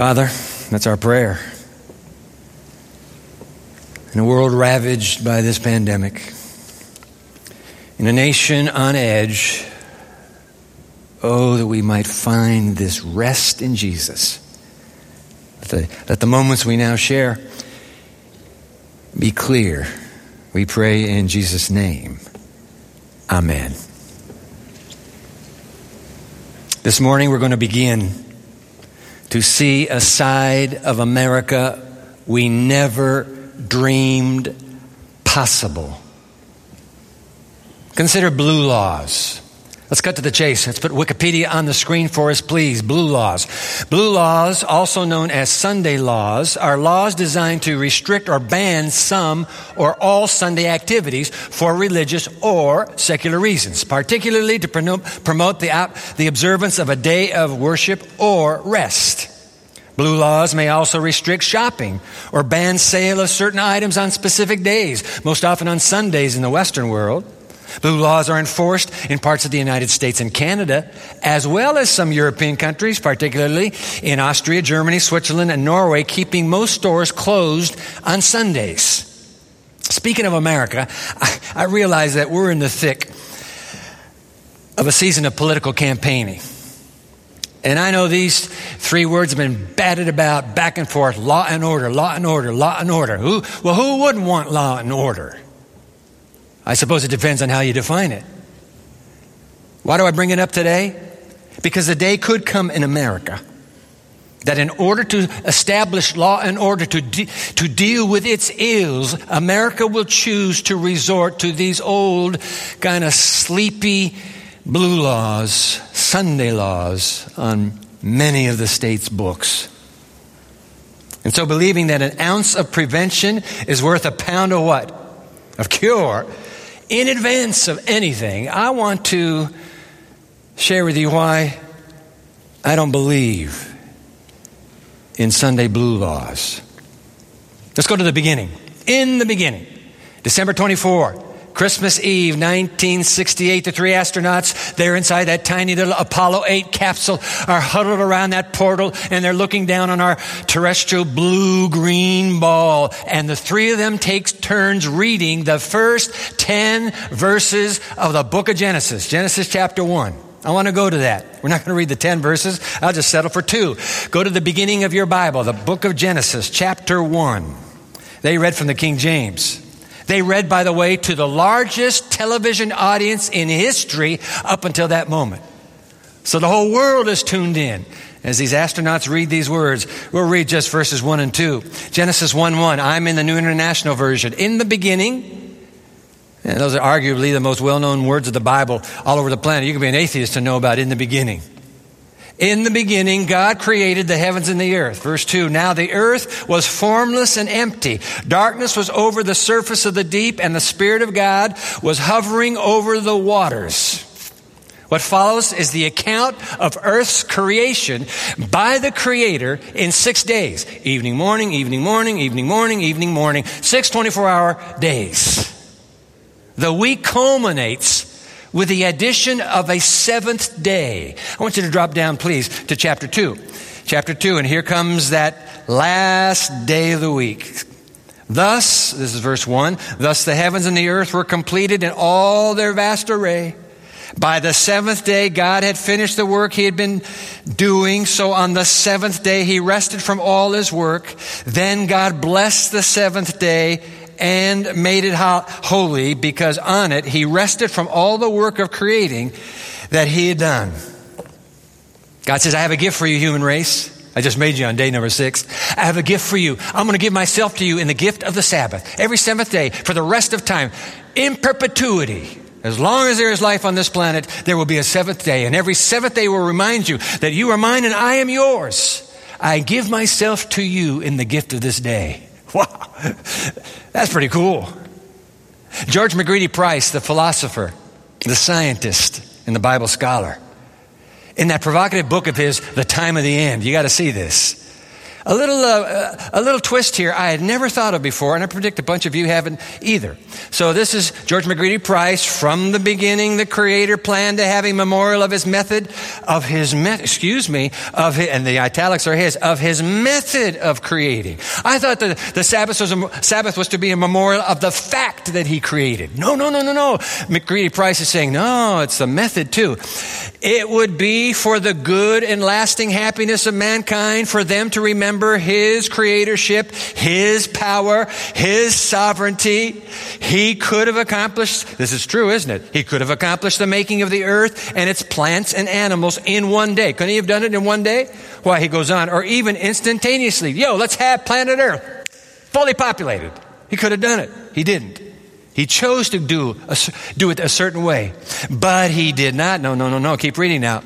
Father, that's our prayer. In a world ravaged by this pandemic, in a nation on edge, oh, that we might find this rest in Jesus. That the, the moments we now share be clear. We pray in Jesus' name. Amen. This morning we're going to begin to see a side of America we never dreamed possible. Consider blue laws. Let's cut to the chase. Let's put Wikipedia on the screen for us, please. Blue laws. Blue laws, also known as Sunday laws, are laws designed to restrict or ban some or all Sunday activities for religious or secular reasons, particularly to promote the, the observance of a day of worship or rest. Blue laws may also restrict shopping or ban sale of certain items on specific days, most often on Sundays in the Western world. Blue laws are enforced in parts of the United States and Canada, as well as some European countries, particularly in Austria, Germany, Switzerland, and Norway, keeping most stores closed on Sundays. Speaking of America, I, I realize that we're in the thick of a season of political campaigning. And I know these three words have been batted about back and forth law and order, law and order, law and order. Who, well, who wouldn't want law and order? I suppose it depends on how you define it. Why do I bring it up today? Because the day could come in America that in order to establish law and order to, de- to deal with its ills, America will choose to resort to these old, kind of sleepy blue laws, Sunday laws on many of the state's books. And so believing that an ounce of prevention is worth a pound of what? Of cure in advance of anything, I want to share with you why I don't believe in Sunday blue laws. Let's go to the beginning. In the beginning, December 24, Christmas Eve, 1968, the three astronauts, they're inside that tiny little Apollo 8 capsule, are huddled around that portal, and they're looking down on our terrestrial blue-green ball. And the three of them takes turns reading the first 10 verses of the book of Genesis, Genesis chapter 1. I want to go to that. We're not going to read the 10 verses. I'll just settle for two. Go to the beginning of your Bible, the book of Genesis, chapter 1. They read from the King James. They read, by the way, to the largest television audience in history up until that moment. So the whole world is tuned in as these astronauts read these words. We'll read just verses 1 and 2. Genesis 1 1. I'm in the New International Version. In the beginning, and those are arguably the most well known words of the Bible all over the planet. You can be an atheist to know about in the beginning. In the beginning, God created the heavens and the earth. Verse 2 Now the earth was formless and empty. Darkness was over the surface of the deep, and the Spirit of God was hovering over the waters. What follows is the account of earth's creation by the Creator in six days evening, morning, evening, morning, evening, morning, evening, morning, six 24 hour days. The week culminates with the addition of a seventh day. I want you to drop down, please, to chapter 2. Chapter 2, and here comes that last day of the week. Thus, this is verse 1 Thus the heavens and the earth were completed in all their vast array. By the seventh day, God had finished the work he had been doing. So on the seventh day, he rested from all his work. Then God blessed the seventh day and made it holy because on it he rested from all the work of creating that he had done. God says, I have a gift for you, human race. I just made you on day number six. I have a gift for you. I'm going to give myself to you in the gift of the Sabbath. Every seventh day for the rest of time, in perpetuity. As long as there is life on this planet, there will be a seventh day. And every seventh day will remind you that you are mine and I am yours. I give myself to you in the gift of this day. Wow, that's pretty cool. George McCready Price, the philosopher, the scientist, and the Bible scholar, in that provocative book of his, The Time of the End, you got to see this, a little, uh, a little twist here I had never thought of before, and I predict a bunch of you haven't either. So this is George McCready Price. From the beginning, the Creator planned to have a memorial of His method, of His method, excuse me, of his, and the italics are His, of His method of creating. I thought the, the Sabbath was, a, Sabbath was to be a memorial of the fact that He created. No, no, no, no, no. McCready Price is saying, no, it's the method too. It would be for the good and lasting happiness of mankind for them to remember His creatorship, His power, His sovereignty. He could have accomplished, this is true, isn't it? He could have accomplished the making of the earth and its plants and animals in one day. Couldn't He have done it in one day? Why, he goes on, or even instantaneously. Yo, let's have planet Earth fully populated. He could have done it. He didn't. He chose to do, do it a certain way, but he did not. No, no, no, no. Keep reading now.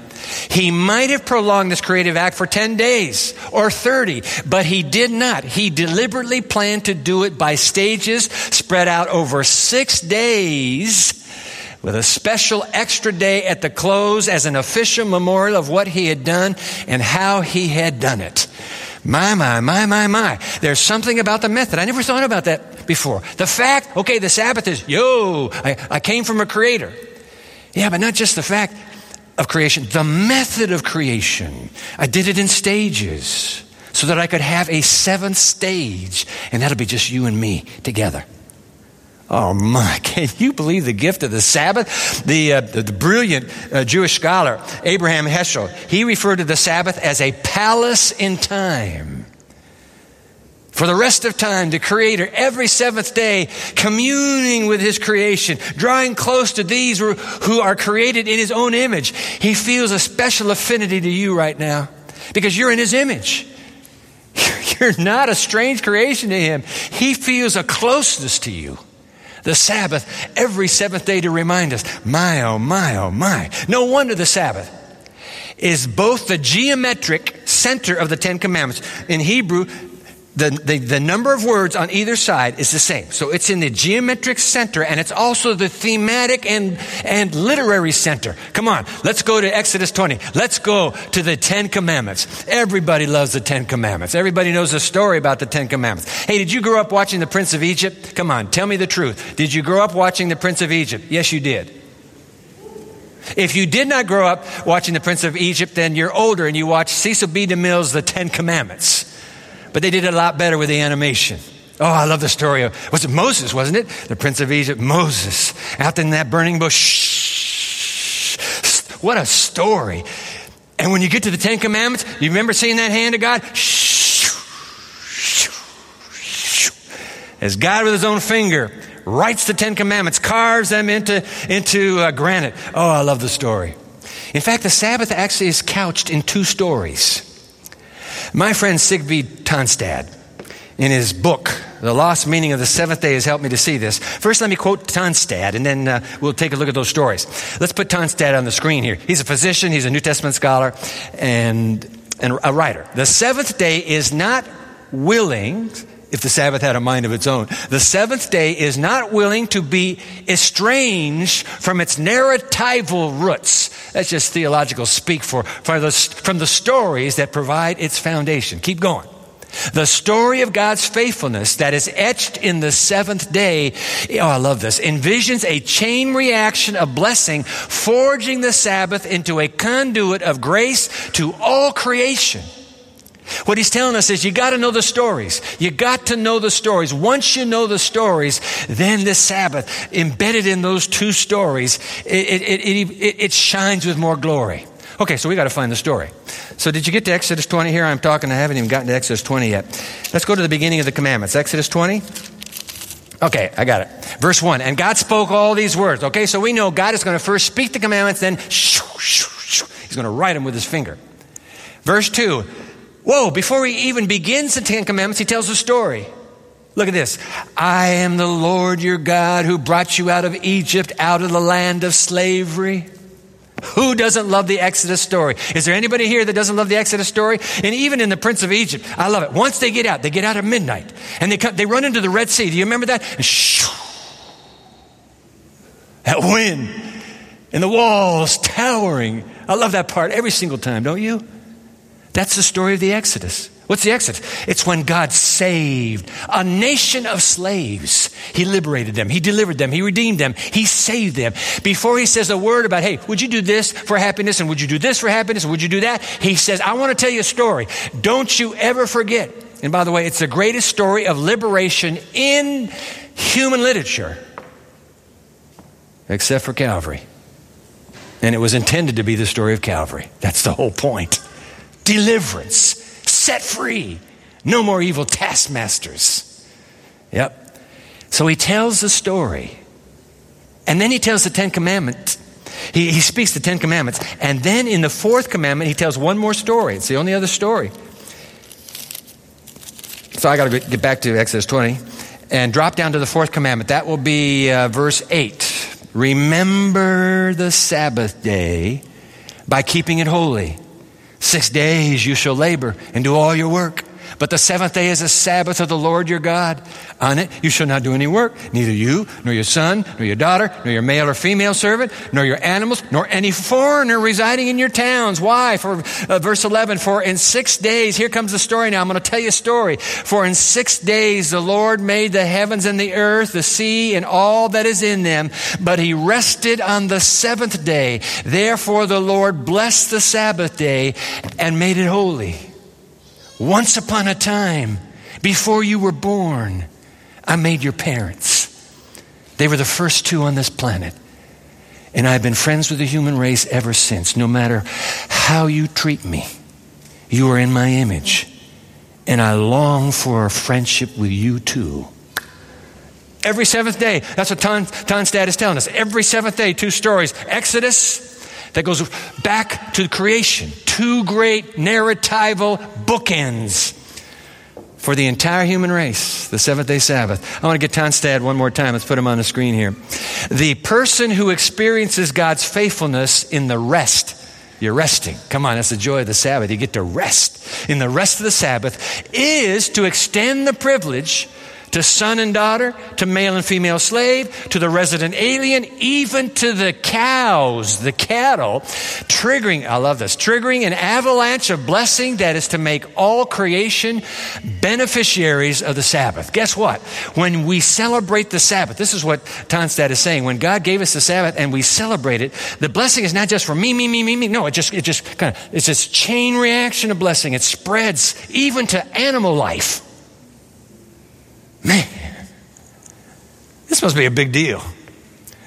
He might have prolonged this creative act for 10 days or 30, but he did not. He deliberately planned to do it by stages spread out over six days with a special extra day at the close as an official memorial of what he had done and how he had done it. My, my, my, my, my. There's something about the method. I never thought about that before. The fact, okay, the Sabbath is, yo, I, I came from a creator. Yeah, but not just the fact of creation, the method of creation. I did it in stages so that I could have a seventh stage, and that'll be just you and me together. Oh my, can you believe the gift of the Sabbath? The, uh, the, the, brilliant uh, Jewish scholar, Abraham Heschel, he referred to the Sabbath as a palace in time. For the rest of time, the Creator, every seventh day, communing with His creation, drawing close to these who are created in His own image. He feels a special affinity to you right now because you're in His image. You're not a strange creation to Him. He feels a closeness to you the Sabbath every seventh day to remind us, my, oh, my, oh, my. No wonder the Sabbath is both the geometric center of the Ten Commandments. In Hebrew, the, the, the, number of words on either side is the same. So it's in the geometric center and it's also the thematic and, and literary center. Come on, let's go to Exodus 20. Let's go to the Ten Commandments. Everybody loves the Ten Commandments. Everybody knows the story about the Ten Commandments. Hey, did you grow up watching The Prince of Egypt? Come on, tell me the truth. Did you grow up watching The Prince of Egypt? Yes, you did. If you did not grow up watching The Prince of Egypt, then you're older and you watch Cecil B. DeMille's The Ten Commandments but they did it a lot better with the animation. Oh, I love the story of, was it Moses, wasn't it? The Prince of Egypt, Moses, out in that burning bush. What a story. And when you get to the Ten Commandments, you remember seeing that hand of God? As God with his own finger writes the Ten Commandments, carves them into, into uh, granite. Oh, I love the story. In fact, the Sabbath actually is couched in two stories. My friend Sigve Tonstad, in his book, The Lost Meaning of the Seventh Day, has helped me to see this. First, let me quote Tonstad, and then uh, we'll take a look at those stories. Let's put Tonstad on the screen here. He's a physician, he's a New Testament scholar, and, and a writer. The seventh day is not willing, if the Sabbath had a mind of its own. The seventh day is not willing to be estranged from its narratival roots. That's just theological speak for, for the, from the stories that provide its foundation. Keep going. The story of God's faithfulness that is etched in the seventh day, oh, I love this, envisions a chain reaction of blessing, forging the Sabbath into a conduit of grace to all creation. What he's telling us is you got to know the stories. You got to know the stories. Once you know the stories, then the Sabbath, embedded in those two stories, it, it, it, it shines with more glory. Okay, so we got to find the story. So did you get to Exodus 20 here? I'm talking, I haven't even gotten to Exodus 20 yet. Let's go to the beginning of the commandments. Exodus 20. Okay, I got it. Verse 1. And God spoke all these words. Okay, so we know God is going to first speak the commandments, then shoo, shoo, shoo, he's going to write them with his finger. Verse 2. Whoa, before he even begins the Ten Commandments, he tells a story. Look at this. I am the Lord your God who brought you out of Egypt, out of the land of slavery. Who doesn't love the Exodus story? Is there anybody here that doesn't love the Exodus story? And even in the Prince of Egypt, I love it. Once they get out, they get out at midnight and they, come, they run into the Red Sea. Do you remember that? And shoo, that wind and the walls towering. I love that part every single time, don't you? That's the story of the Exodus. What's the Exodus? It's when God saved a nation of slaves. He liberated them. He delivered them. He redeemed them. He saved them. Before he says a word about, hey, would you do this for happiness? And would you do this for happiness? And would you do that? He says, I want to tell you a story. Don't you ever forget. And by the way, it's the greatest story of liberation in human literature, except for Calvary. And it was intended to be the story of Calvary. That's the whole point. Deliverance, set free, no more evil taskmasters. Yep. So he tells the story. And then he tells the Ten Commandments. He, he speaks the Ten Commandments. And then in the fourth commandment, he tells one more story. It's the only other story. So I got to get back to Exodus 20 and drop down to the fourth commandment. That will be uh, verse 8. Remember the Sabbath day by keeping it holy. Six days you shall labor and do all your work. But the seventh day is a Sabbath of the Lord your God. On it you shall not do any work, neither you, nor your son, nor your daughter, nor your male or female servant, nor your animals, nor any foreigner residing in your towns. Why? For uh, verse 11, for in six days, here comes the story now. I'm going to tell you a story. For in six days the Lord made the heavens and the earth, the sea, and all that is in them. But he rested on the seventh day. Therefore the Lord blessed the Sabbath day and made it holy. Once upon a time, before you were born, I made your parents. They were the first two on this planet. And I've been friends with the human race ever since. No matter how you treat me, you are in my image. And I long for a friendship with you too. Every seventh day, that's what Ton, Tonstad is telling us. Every seventh day, two stories. Exodus, that goes back to creation. Two great narratival bookends for the entire human race, the seventh day Sabbath. I want to get Tonstad one more time. Let's put him on the screen here. The person who experiences God's faithfulness in the rest, you're resting. Come on, that's the joy of the Sabbath. You get to rest in the rest of the Sabbath, is to extend the privilege to son and daughter, to male and female slave, to the resident alien, even to the cows, the cattle, triggering, I love this, triggering an avalanche of blessing that is to make all creation beneficiaries of the Sabbath. Guess what? When we celebrate the Sabbath, this is what Tonstad is saying. When God gave us the Sabbath and we celebrate it, the blessing is not just for me, me, me, me, me. No, it just, it just kind of, it's this chain reaction of blessing. It spreads even to animal life. Man, this must be a big deal.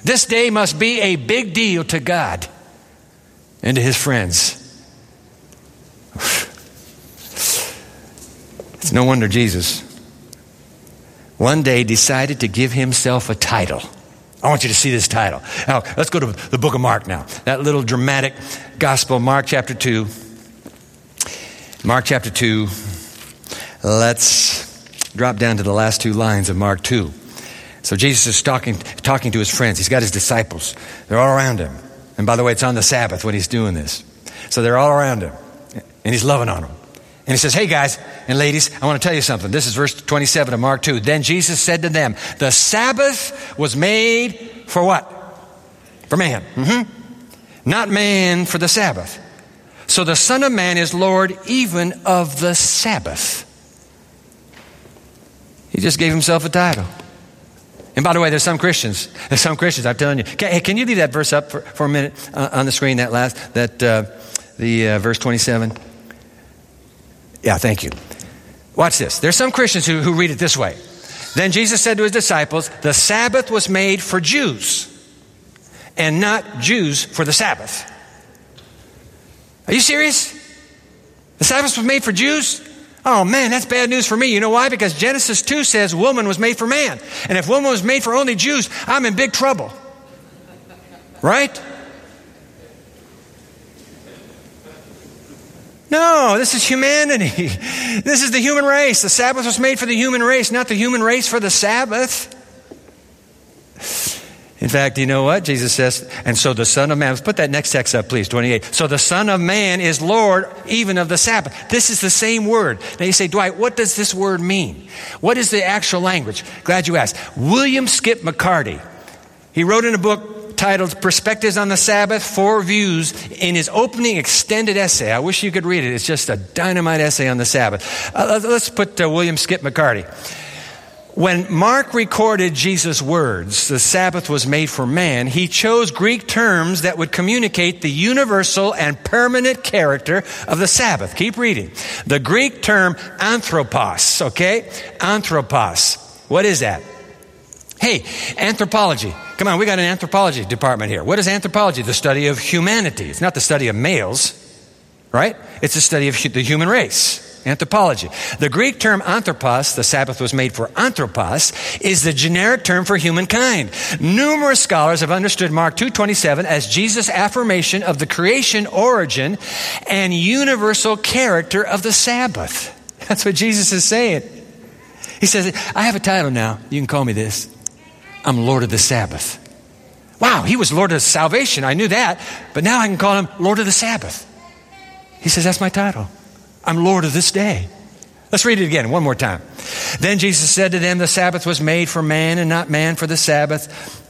This day must be a big deal to God and to his friends. It's no wonder Jesus one day decided to give himself a title. I want you to see this title. Now, let's go to the book of Mark now. That little dramatic gospel, Mark chapter 2. Mark chapter 2. Let's drop down to the last two lines of Mark 2. So Jesus is talking, talking to his friends. He's got his disciples. They're all around him. And by the way, it's on the Sabbath when he's doing this. So they're all around him. And he's loving on them. And he says, Hey guys and ladies, I want to tell you something. This is verse 27 of Mark 2. Then Jesus said to them, The Sabbath was made for what? For man. Mm-hmm. Not man for the Sabbath. So the Son of Man is Lord even of the Sabbath. He just gave himself a title. And by the way, there's some Christians. There's some Christians. I'm telling you. Can, hey, can you leave that verse up for, for a minute uh, on the screen? That last, that uh, the uh, verse 27. Yeah, thank you. Watch this. There's some Christians who, who read it this way. Then Jesus said to his disciples, "The Sabbath was made for Jews, and not Jews for the Sabbath." Are you serious? The Sabbath was made for Jews? Oh man, that's bad news for me. You know why? Because Genesis 2 says woman was made for man. And if woman was made for only Jews, I'm in big trouble. Right? No, this is humanity. This is the human race. The Sabbath was made for the human race, not the human race for the Sabbath. In fact, you know what? Jesus says, and so the Son of Man, let's put that next text up, please, 28. So the Son of Man is Lord even of the Sabbath. This is the same word. Now you say, Dwight, what does this word mean? What is the actual language? Glad you asked. William Skip MacCarty. He wrote in a book titled Perspectives on the Sabbath, Four Views, in his opening extended essay. I wish you could read it. It's just a dynamite essay on the Sabbath. Uh, let's put uh, William Skip MacCarty. When Mark recorded Jesus' words, the Sabbath was made for man, he chose Greek terms that would communicate the universal and permanent character of the Sabbath. Keep reading. The Greek term anthropos, okay? Anthropos. What is that? Hey, anthropology. Come on, we got an anthropology department here. What is anthropology? The study of humanity. It's not the study of males, right? It's the study of the human race anthropology. The Greek term anthropos, the Sabbath was made for anthropos, is the generic term for humankind. Numerous scholars have understood Mark 2:27 as Jesus' affirmation of the creation origin and universal character of the Sabbath. That's what Jesus is saying. He says, I have a title now. You can call me this. I'm Lord of the Sabbath. Wow, he was Lord of salvation. I knew that. But now I can call him Lord of the Sabbath. He says, That's my title. I'm Lord of this day. Let's read it again, one more time. Then Jesus said to them, The Sabbath was made for man and not man for the Sabbath.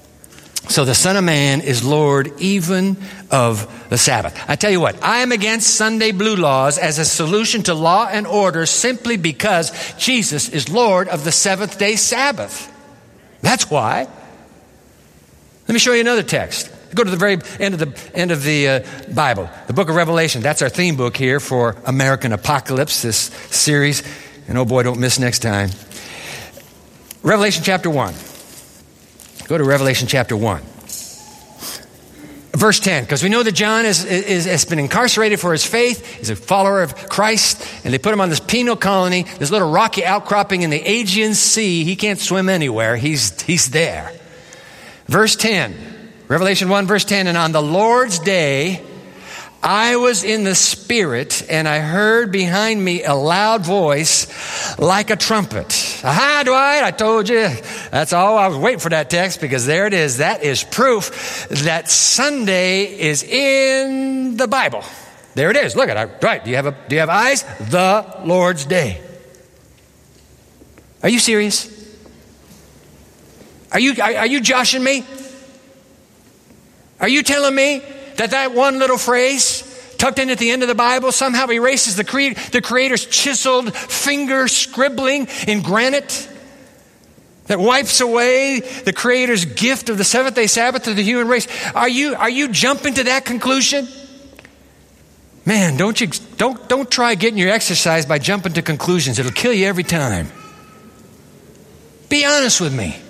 So the Son of Man is Lord even of the Sabbath. I tell you what, I am against Sunday blue laws as a solution to law and order simply because Jesus is Lord of the seventh day Sabbath. That's why. Let me show you another text. Go to the very end of the end of the uh, Bible, the book of Revelation. That's our theme book here for American Apocalypse, this series. And oh boy, don't miss next time. Revelation chapter 1. Go to Revelation chapter 1. Verse 10, because we know that John is, is, has been incarcerated for his faith. He's a follower of Christ, and they put him on this penal colony, this little rocky outcropping in the Aegean Sea. He can't swim anywhere, he's, he's there. Verse 10 Revelation 1, verse 10 And on the Lord's day, I was in the Spirit, and I heard behind me a loud voice like a trumpet. Aha, Dwight, I told you. That's all. I was waiting for that text because there it is. That is proof that Sunday is in the Bible. There it is. Look at it. Right. Do you have, a, do you have eyes? The Lord's day. Are you serious? Are you, are, are you joshing me? Are you telling me that that one little phrase tucked in at the end of the Bible somehow erases the, cre- the Creator's chiseled finger scribbling in granite? That wipes away the Creator's gift of the seventh day Sabbath to the human race. Are you, are you jumping to that conclusion? Man, don't you don't don't try getting your exercise by jumping to conclusions. It'll kill you every time. Be honest with me.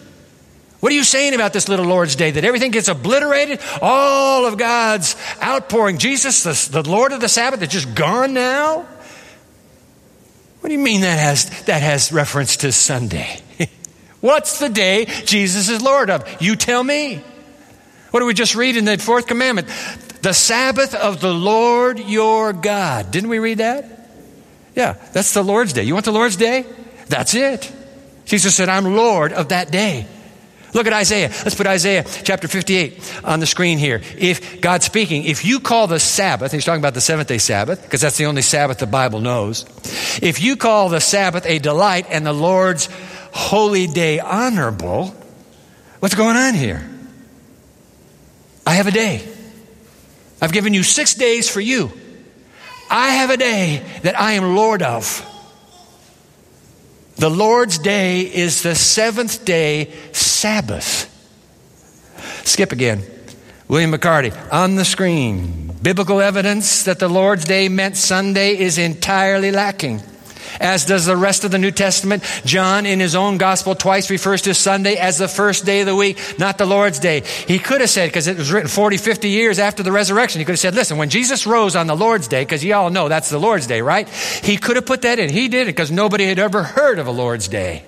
What are you saying about this little Lord's Day? That everything gets obliterated? All of God's outpouring. Jesus, the, the Lord of the Sabbath, is just gone now? What do you mean that has, that has reference to Sunday? What's the day Jesus is Lord of? You tell me. What do we just read in the fourth commandment? The Sabbath of the Lord your God. Didn't we read that? Yeah, that's the Lord's Day. You want the Lord's Day? That's it. Jesus said, I'm Lord of that day. Look at Isaiah. Let's put Isaiah chapter 58 on the screen here. If God's speaking, if you call the Sabbath, he's talking about the seventh day Sabbath, because that's the only Sabbath the Bible knows. If you call the Sabbath a delight and the Lord's holy day honorable, what's going on here? I have a day. I've given you six days for you. I have a day that I am Lord of. The Lord's day is the seventh day Sabbath. Skip again. William MacCarty on the screen. Biblical evidence that the Lord's day meant Sunday is entirely lacking as does the rest of the New Testament. John, in his own gospel, twice refers to Sunday as the first day of the week, not the Lord's day. He could have said, because it was written 40, 50 years after the resurrection, he could have said, listen, when Jesus rose on the Lord's day, because you all know that's the Lord's day, right? He could have put that in. He did it because nobody had ever heard of a Lord's day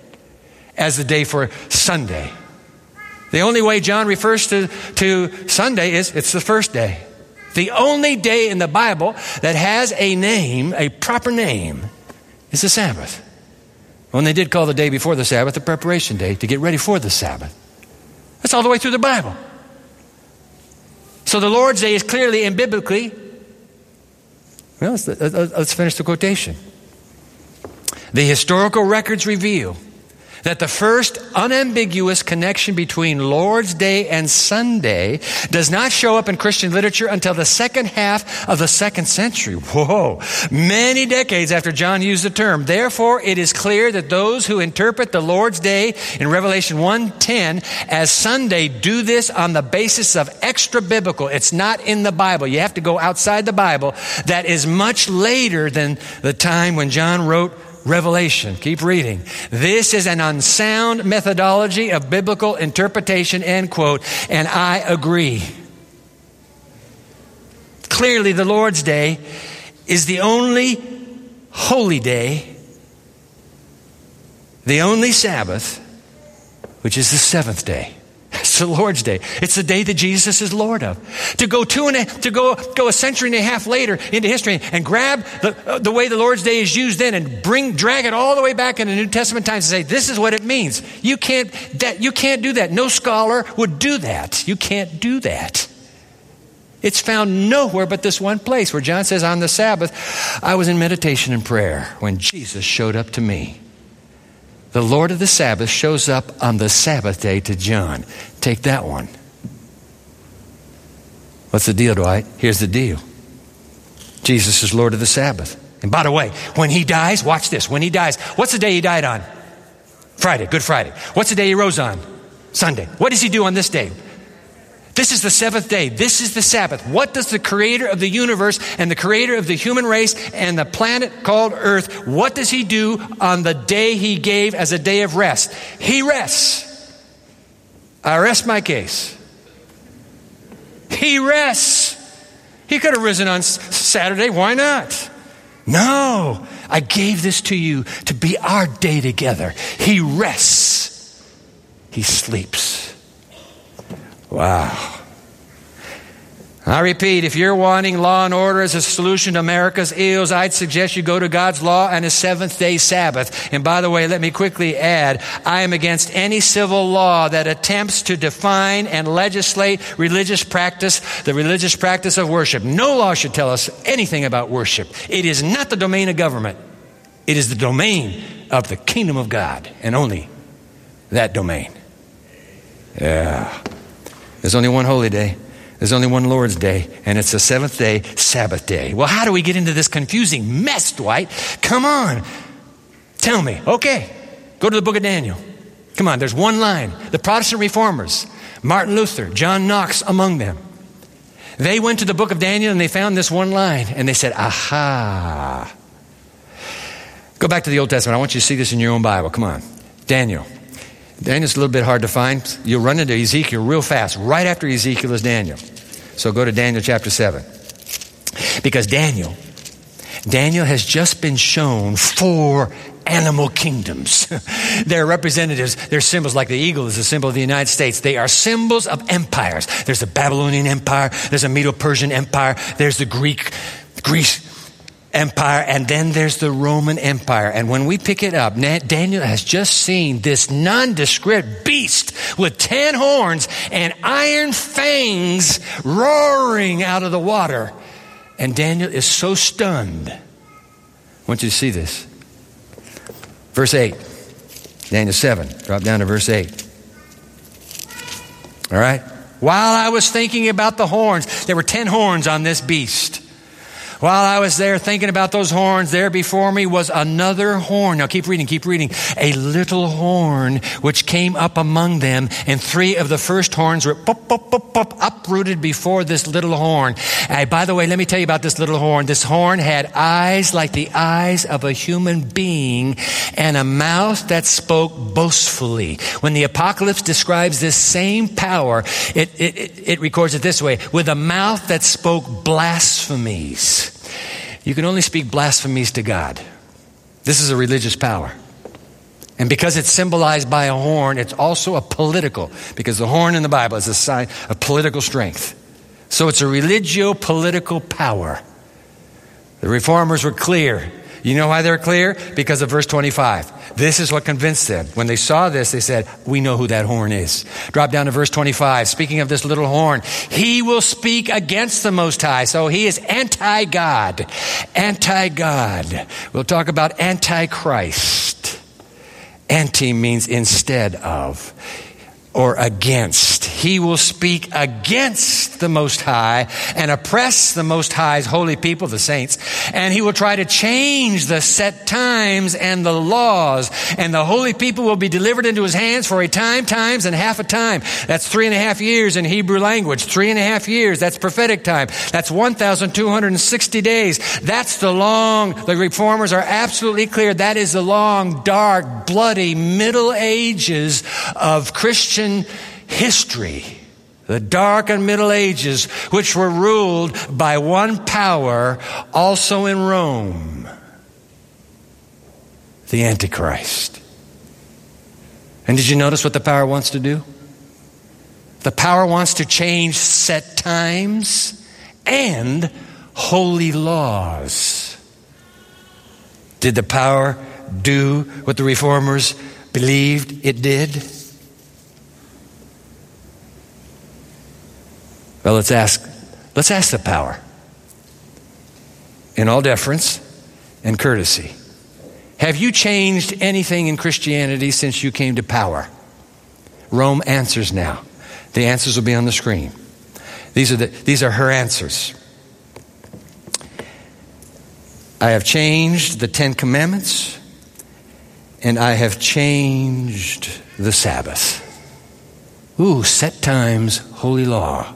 as the day for Sunday. The only way John refers to, to Sunday is it's the first day. The only day in the Bible that has a name, a proper name, it's the Sabbath. When they did call the day before the Sabbath the preparation day to get ready for the Sabbath. That's all the way through the Bible. So the Lord's Day is clearly and biblically. Well, let's, let's finish the quotation. The historical records reveal that the first unambiguous connection between Lord's Day and Sunday does not show up in Christian literature until the second half of the second century. Whoa. Many decades after John used the term. Therefore, it is clear that those who interpret the Lord's Day in Revelation 1:10 as Sunday do this on the basis of extra biblical. It's not in the Bible. You have to go outside the Bible. That is much later than the time when John wrote Revelation. Keep reading. This is an unsound methodology of biblical interpretation, end quote, and I agree. Clearly, the Lord's Day is the only holy day, the only Sabbath, which is the seventh day. The Lord's Day. It's the day that Jesus is Lord of. To go two and a, to go go a century and a half later into history and grab the, uh, the way the Lord's Day is used then and bring drag it all the way back into New Testament times and say this is what it means. You can't that you can't do that. No scholar would do that. You can't do that. It's found nowhere but this one place where John says on the Sabbath, I was in meditation and prayer when Jesus showed up to me. The Lord of the Sabbath shows up on the Sabbath day to John. Take that one. What's the deal, Dwight? Here's the deal Jesus is Lord of the Sabbath. And by the way, when he dies, watch this. When he dies, what's the day he died on? Friday, Good Friday. What's the day he rose on? Sunday. What does he do on this day? This is the seventh day. This is the Sabbath. What does the creator of the universe and the creator of the human race and the planet called Earth, what does he do on the day he gave as a day of rest? He rests. I rest my case. He rests. He could have risen on Saturday. Why not? No, I gave this to you to be our day together. He rests. He sleeps. Wow. I repeat, if you're wanting law and order as a solution to America's ills, I'd suggest you go to God's law and His seventh day Sabbath. And by the way, let me quickly add, I am against any civil law that attempts to define and legislate religious practice, the religious practice of worship. No law should tell us anything about worship. It is not the domain of government. It is the domain of the kingdom of God and only that domain. Yeah. There's only one holy day. There's only one Lord's day, and it's the seventh day, Sabbath day. Well, how do we get into this confusing mess, Dwight? Come on. Tell me. Okay. Go to the book of Daniel. Come on, there's one line. The Protestant reformers, Martin Luther, John Knox among them. They went to the book of Daniel and they found this one line and they said, Aha. Go back to the Old Testament. I want you to see this in your own Bible. Come on. Daniel. Daniel's a little bit hard to find. You'll run into Ezekiel real fast. Right after Ezekiel is Daniel. So go to Daniel chapter 7. Because Daniel, Daniel has just been shown four animal kingdoms. They're representatives, they're symbols like the eagle is a symbol of the United States. They are symbols of empires. There's the Babylonian Empire, there's a Medo Persian Empire, there's the Greek, Greece, Empire, and then there's the Roman Empire. And when we pick it up, Daniel has just seen this nondescript beast with ten horns and iron fangs roaring out of the water. And Daniel is so stunned. I want you to see this. Verse 8, Daniel 7, drop down to verse 8. All right? While I was thinking about the horns, there were ten horns on this beast. While I was there thinking about those horns, there before me was another horn. Now keep reading, keep reading. A little horn which came up among them, and three of the first horns were pop, pop, pop, pop, uprooted before this little horn. By the way, let me tell you about this little horn. This horn had eyes like the eyes of a human being and a mouth that spoke boastfully. When the apocalypse describes this same power, it, it, it records it this way with a mouth that spoke blasphemies. You can only speak blasphemies to God. This is a religious power. And because it's symbolized by a horn, it's also a political, because the horn in the Bible is a sign of political strength. So it's a religio political power. The reformers were clear. You know why they're clear? Because of verse 25. This is what convinced them. When they saw this, they said, We know who that horn is. Drop down to verse 25. Speaking of this little horn, he will speak against the Most High. So he is anti God. Anti God. We'll talk about anti Christ. Anti means instead of or against. He will speak against the Most High and oppress the Most High's holy people, the saints. And he will try to change the set times and the laws. And the holy people will be delivered into his hands for a time, times, and half a time. That's three and a half years in Hebrew language. Three and a half years. That's prophetic time. That's 1,260 days. That's the long, the reformers are absolutely clear. That is the long, dark, bloody Middle Ages of Christian history, the dark and Middle Ages, which were ruled by one power, also in Rome the Antichrist. And did you notice what the power wants to do? The power wants to change set times and holy laws. Did the power do what the reformers believed it did? Well, let's ask, let's ask the power. In all deference and courtesy. Have you changed anything in Christianity since you came to power? Rome answers now. The answers will be on the screen. These are, the, these are her answers. I have changed the Ten Commandments, and I have changed the Sabbath. Ooh, set times, holy law.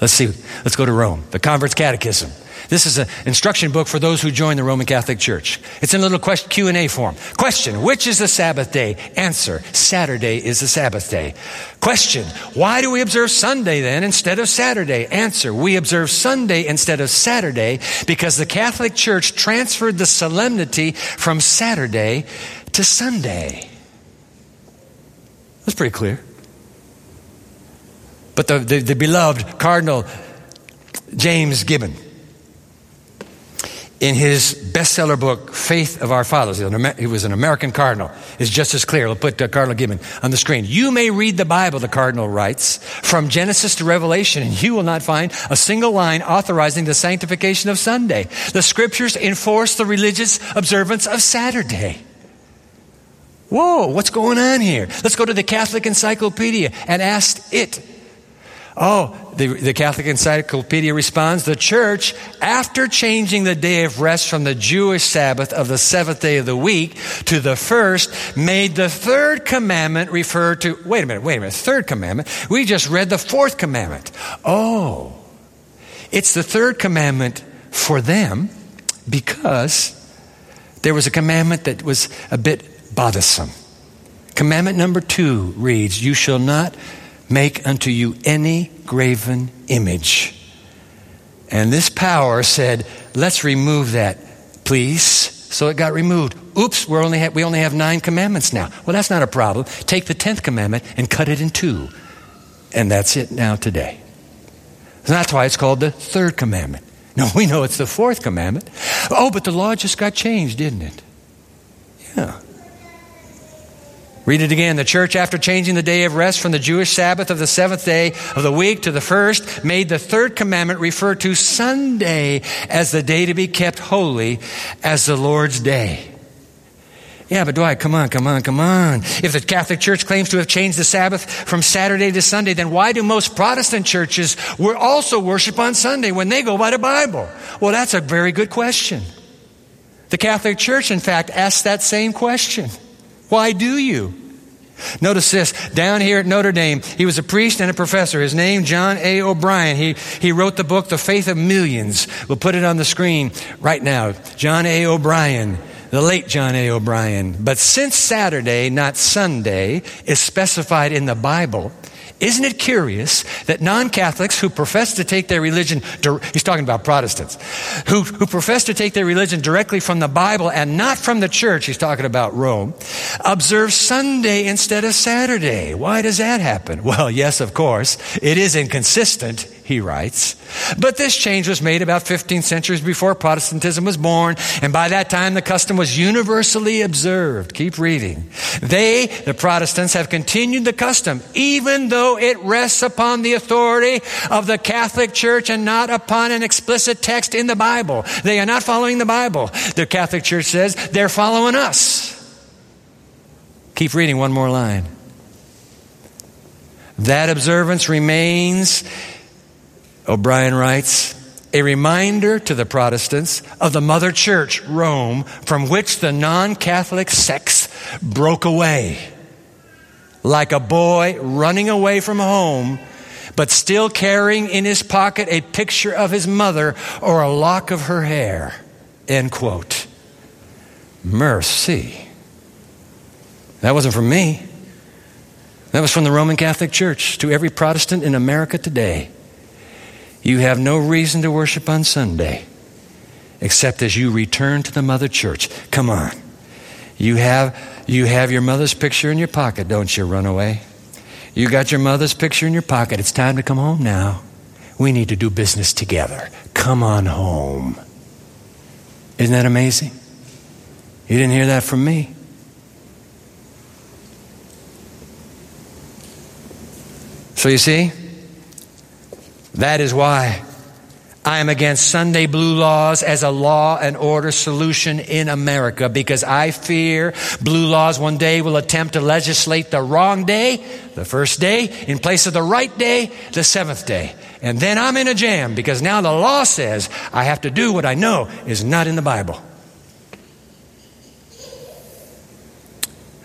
Let's see. Let's go to Rome. The Convert's Catechism. This is an instruction book for those who join the Roman Catholic Church. It's in a little Q&A form. Question, which is the Sabbath day? Answer, Saturday is the Sabbath day. Question, why do we observe Sunday then instead of Saturday? Answer, we observe Sunday instead of Saturday because the Catholic Church transferred the solemnity from Saturday to Sunday. That's pretty clear. But the, the, the beloved Cardinal James Gibbon, in his bestseller book, Faith of Our Fathers, he was an American cardinal, is just as clear. We'll put uh, Cardinal Gibbon on the screen. You may read the Bible, the cardinal writes, from Genesis to Revelation, and you will not find a single line authorizing the sanctification of Sunday. The scriptures enforce the religious observance of Saturday. Whoa, what's going on here? Let's go to the Catholic Encyclopedia and ask it Oh, the, the, Catholic Encyclopedia responds the church, after changing the day of rest from the Jewish Sabbath of the seventh day of the week to the first, made the third commandment refer to, wait a minute, wait a minute, third commandment? We just read the fourth commandment. Oh, it's the third commandment for them because there was a commandment that was a bit bothersome. Commandment number two reads, You shall not make unto you any graven image. And this power said, let's remove that, please. So it got removed. Oops, we only have, we only have nine commandments now. Well, that's not a problem. Take the tenth commandment and cut it in two. And that's it now today. And that's why it's called the third commandment. No, we know it's the fourth commandment. Oh, but the law just got changed, didn't it? Yeah. Read it again. The church, after changing the day of rest from the Jewish Sabbath of the seventh day of the week to the first, made the third commandment refer to Sunday as the day to be kept holy as the Lord's day. Yeah, but Dwight, come on, come on, come on. If the Catholic Church claims to have changed the Sabbath from Saturday to Sunday, then why do most Protestant churches also worship on Sunday when they go by the Bible? Well, that's a very good question. The Catholic Church, in fact, asks that same question. Why do you? Notice this. Down here at Notre Dame, he was a priest and a professor. His name, John A. O'Brien. He, he wrote the book, The Faith of Millions. We'll put it on the screen right now. John A. O'Brien, the late John A. O'Brien. But since Saturday, not Sunday, is specified in the Bible, isn't it curious that non Catholics who profess to take their religion, he's talking about Protestants, who, who profess to take their religion directly from the Bible and not from the church, he's talking about Rome, observe Sunday instead of Saturday? Why does that happen? Well, yes, of course, it is inconsistent he writes. But this change was made about 15 centuries before Protestantism was born, and by that time the custom was universally observed. Keep reading. They, the Protestants, have continued the custom, even though it rests upon the authority of the Catholic Church and not upon an explicit text in the Bible. They are not following the Bible. The Catholic Church says they're following us. Keep reading one more line. That observance remains, O'Brien writes, a reminder to the Protestants of the mother church, Rome, from which the non Catholic sects broke away. Like a boy running away from home, but still carrying in his pocket a picture of his mother or a lock of her hair. End quote. Mercy. That wasn't from me. That was from the Roman Catholic Church to every Protestant in America today. You have no reason to worship on Sunday except as you return to the mother church. Come on. You have, you have your mother's picture in your pocket, don't you, runaway? You got your mother's picture in your pocket. It's time to come home now. We need to do business together. Come on home. Isn't that amazing? You didn't hear that from me. So you see, that is why I am against Sunday blue laws as a law and order solution in America because I fear blue laws one day will attempt to legislate the wrong day, the first day, in place of the right day, the seventh day. And then I'm in a jam because now the law says I have to do what I know is not in the Bible.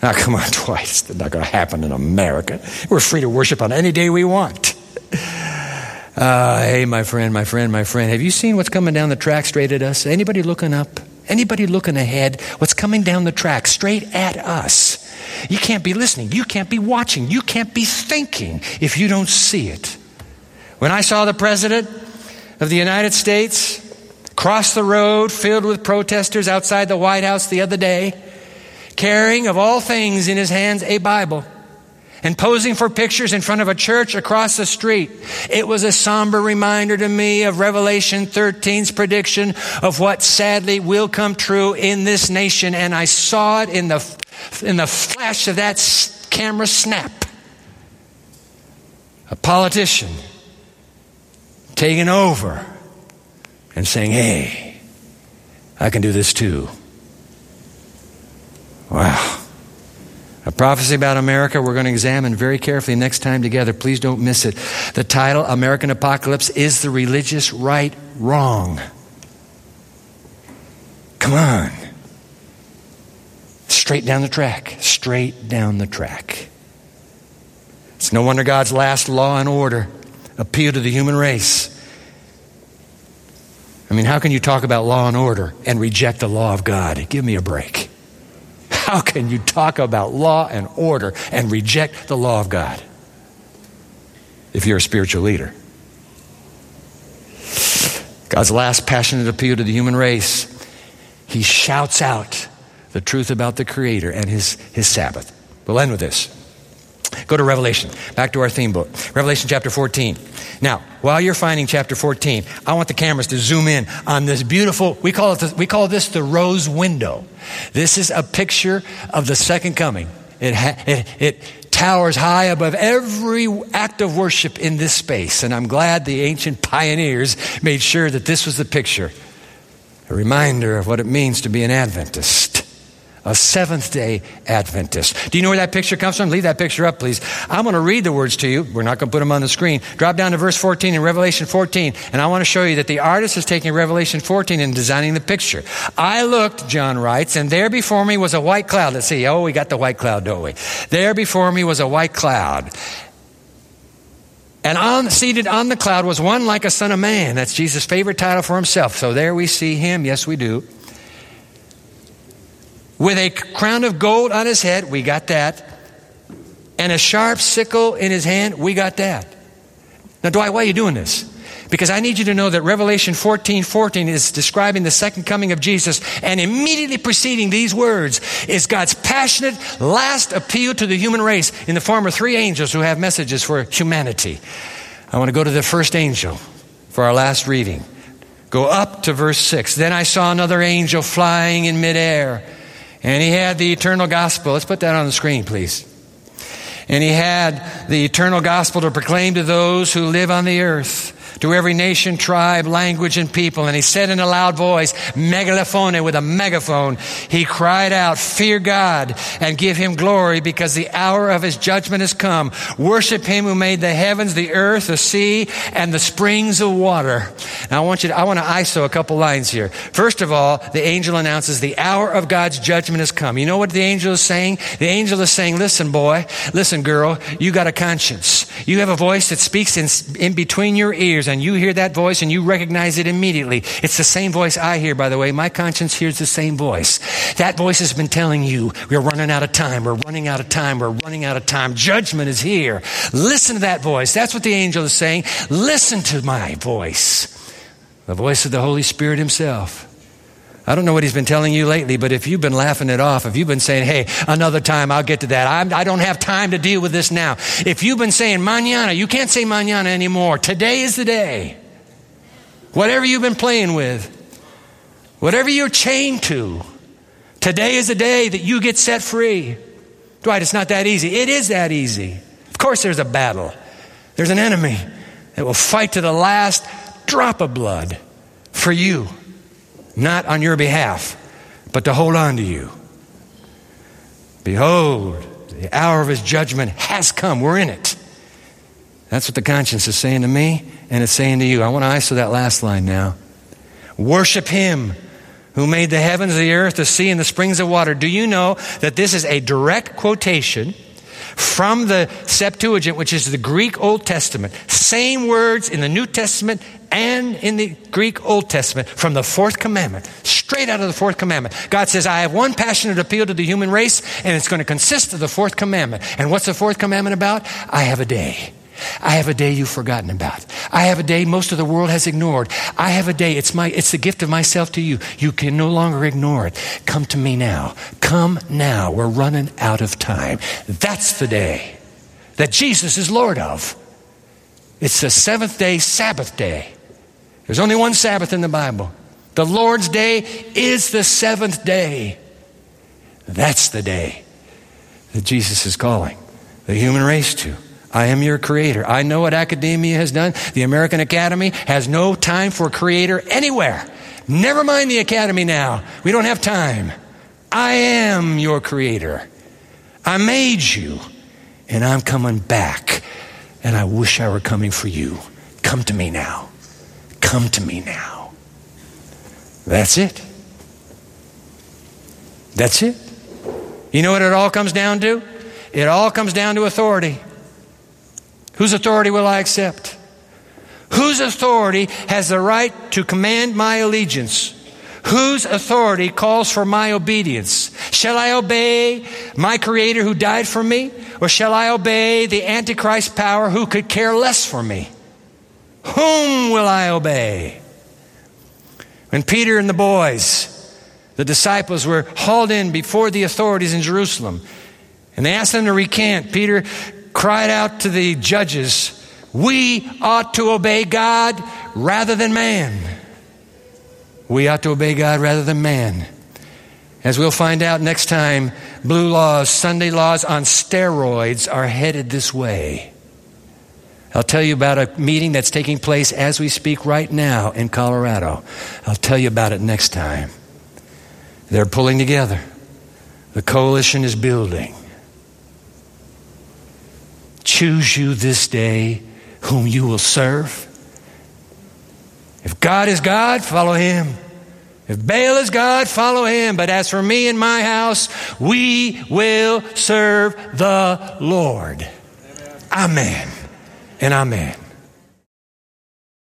Now, come on, twice. That's not going to happen in America. We're free to worship on any day we want. Uh, hey, my friend, my friend, my friend, have you seen what's coming down the track straight at us? Anybody looking up? Anybody looking ahead? What's coming down the track straight at us? You can't be listening. You can't be watching. You can't be thinking if you don't see it. When I saw the President of the United States cross the road filled with protesters outside the White House the other day, carrying, of all things, in his hands a Bible and posing for pictures in front of a church across the street. It was a somber reminder to me of Revelation 13's prediction of what sadly will come true in this nation. And I saw it in the, in the flash of that camera snap. A politician taking over and saying, Hey, I can do this too. Wow. A prophecy about America we're going to examine very carefully next time together. Please don't miss it. The title, American Apocalypse, is the religious right wrong. Come on. Straight down the track. Straight down the track. It's no wonder God's last law and order appeal to the human race. I mean, how can you talk about law and order and reject the law of God? Give me a break. How can you talk about law and order and reject the law of God if you're a spiritual leader? God's last passionate appeal to the human race, he shouts out the truth about the Creator and his, his Sabbath. We'll end with this. Go to Revelation, back to our theme book, Revelation chapter 14. Now, while you're finding chapter 14, I want the cameras to zoom in on this beautiful, we call, it the, we call this the rose window. This is a picture of the second coming. It, ha, it, it towers high above every act of worship in this space. And I'm glad the ancient pioneers made sure that this was the picture, a reminder of what it means to be an Adventist a Seventh day Adventist. Do you know where that picture comes from? Leave that picture up, please. I'm going to read the words to you. We're not going to put them on the screen. Drop down to verse 14 in Revelation 14, and I want to show you that the artist is taking Revelation 14 and designing the picture. I looked, John writes, and there before me was a white cloud. Let's see. Oh, we got the white cloud, don't we? There before me was a white cloud. And on, seated on the cloud was one like a son of man. That's Jesus' favorite title for himself. So there we see him. Yes, we do with a crown of gold on his head, we got that, and a sharp sickle in his hand, we got that. Now, Dwight, why are you doing this? Because I need you to know that Revelation 14 14 is describing the second coming of Jesus, and immediately preceding these words is God's passionate last appeal to the human race in the form of three angels who have messages for humanity. I want to go to the first angel for our last reading. Go up to verse 6. Then I saw another angel flying in midair and he had the eternal gospel. Let's put that on the screen, please. And he had the eternal gospel to proclaim to those who live on the earth, to every nation, tribe, language, and people. And he said in a loud voice, megalophone, with a megaphone, he cried out, Fear God and give him glory because the hour of his judgment has come. Worship him who made the heavens, the earth, the sea, and the springs of water. Now I want you to, I want to ISO a couple lines here. First of all, the angel announces the hour of God's judgment has come. You know what the angel is saying? The angel is saying, Listen, boy, listen, girl, you got a conscience. You have a voice that speaks in, in between your ears, and you hear that voice and you recognize it immediately. It's the same voice I hear, by the way. My conscience hears the same voice. That voice has been telling you, we're running out of time, we're running out of time, we're running out of time. Judgment is here. Listen to that voice. That's what the angel is saying. Listen to my voice. The voice of the Holy Spirit Himself. I don't know what he's been telling you lately, but if you've been laughing it off, if you've been saying, hey, another time, I'll get to that. I'm, I do not have time to deal with this now. If you've been saying mañana, you can't say mañana anymore. Today is the day. Whatever you've been playing with, whatever you're chained to, today is the day that you get set free. Dwight, it's not that easy. It is that easy. Of course, there's a battle. There's an enemy that will fight to the last drop of blood for you not on your behalf, but to hold on to you. Behold, the hour of his judgment has come. We're in it. That's what the conscience is saying to me, and it's saying to you. I want to ISO that last line now. Worship him who made the heavens, the earth, the sea, and the springs of water. Do you know that this is a direct quotation from the Septuagint, which is the Greek Old Testament? Same words in the New Testament and in the Greek Old Testament from the fourth commandment, straight out of the fourth commandment. God says, I have one passionate appeal to the human race, and it's going to consist of the fourth commandment. And what's the fourth commandment about? I have a day. I have a day you've forgotten about. I have a day most of the world has ignored. I have a day. It's my, it's the gift of myself to you. You can no longer ignore it. Come to me now. Come now. We're running out of time. That's the day that Jesus is Lord of. It's the seventh day, Sabbath day. There's only one Sabbath in the Bible. The Lord's day is the seventh day. That's the day that Jesus is calling the human race to. I am your creator. I know what academia has done. The American Academy has no time for creator anywhere. Never mind the academy now. We don't have time. I am your creator. I made you, and I'm coming back. And I wish I were coming for you. Come to me now. Come to me now. That's it. That's it. You know what it all comes down to? It all comes down to authority. Whose authority will I accept? Whose authority has the right to command my allegiance? Whose authority calls for my obedience? Shall I obey my Creator who died for me? Or shall I obey the Antichrist power who could care less for me? Whom will I obey? When Peter and the boys, the disciples, were hauled in before the authorities in Jerusalem, and they asked them to recant, Peter cried out to the judges, We ought to obey God rather than man. We ought to obey God rather than man. As we'll find out next time, blue laws, Sunday laws on steroids are headed this way. I'll tell you about a meeting that's taking place as we speak right now in Colorado. I'll tell you about it next time. They're pulling together, the coalition is building. Choose you this day whom you will serve. If God is God, follow him. If Baal is God, follow him. But as for me and my house, we will serve the Lord. Amen and amen.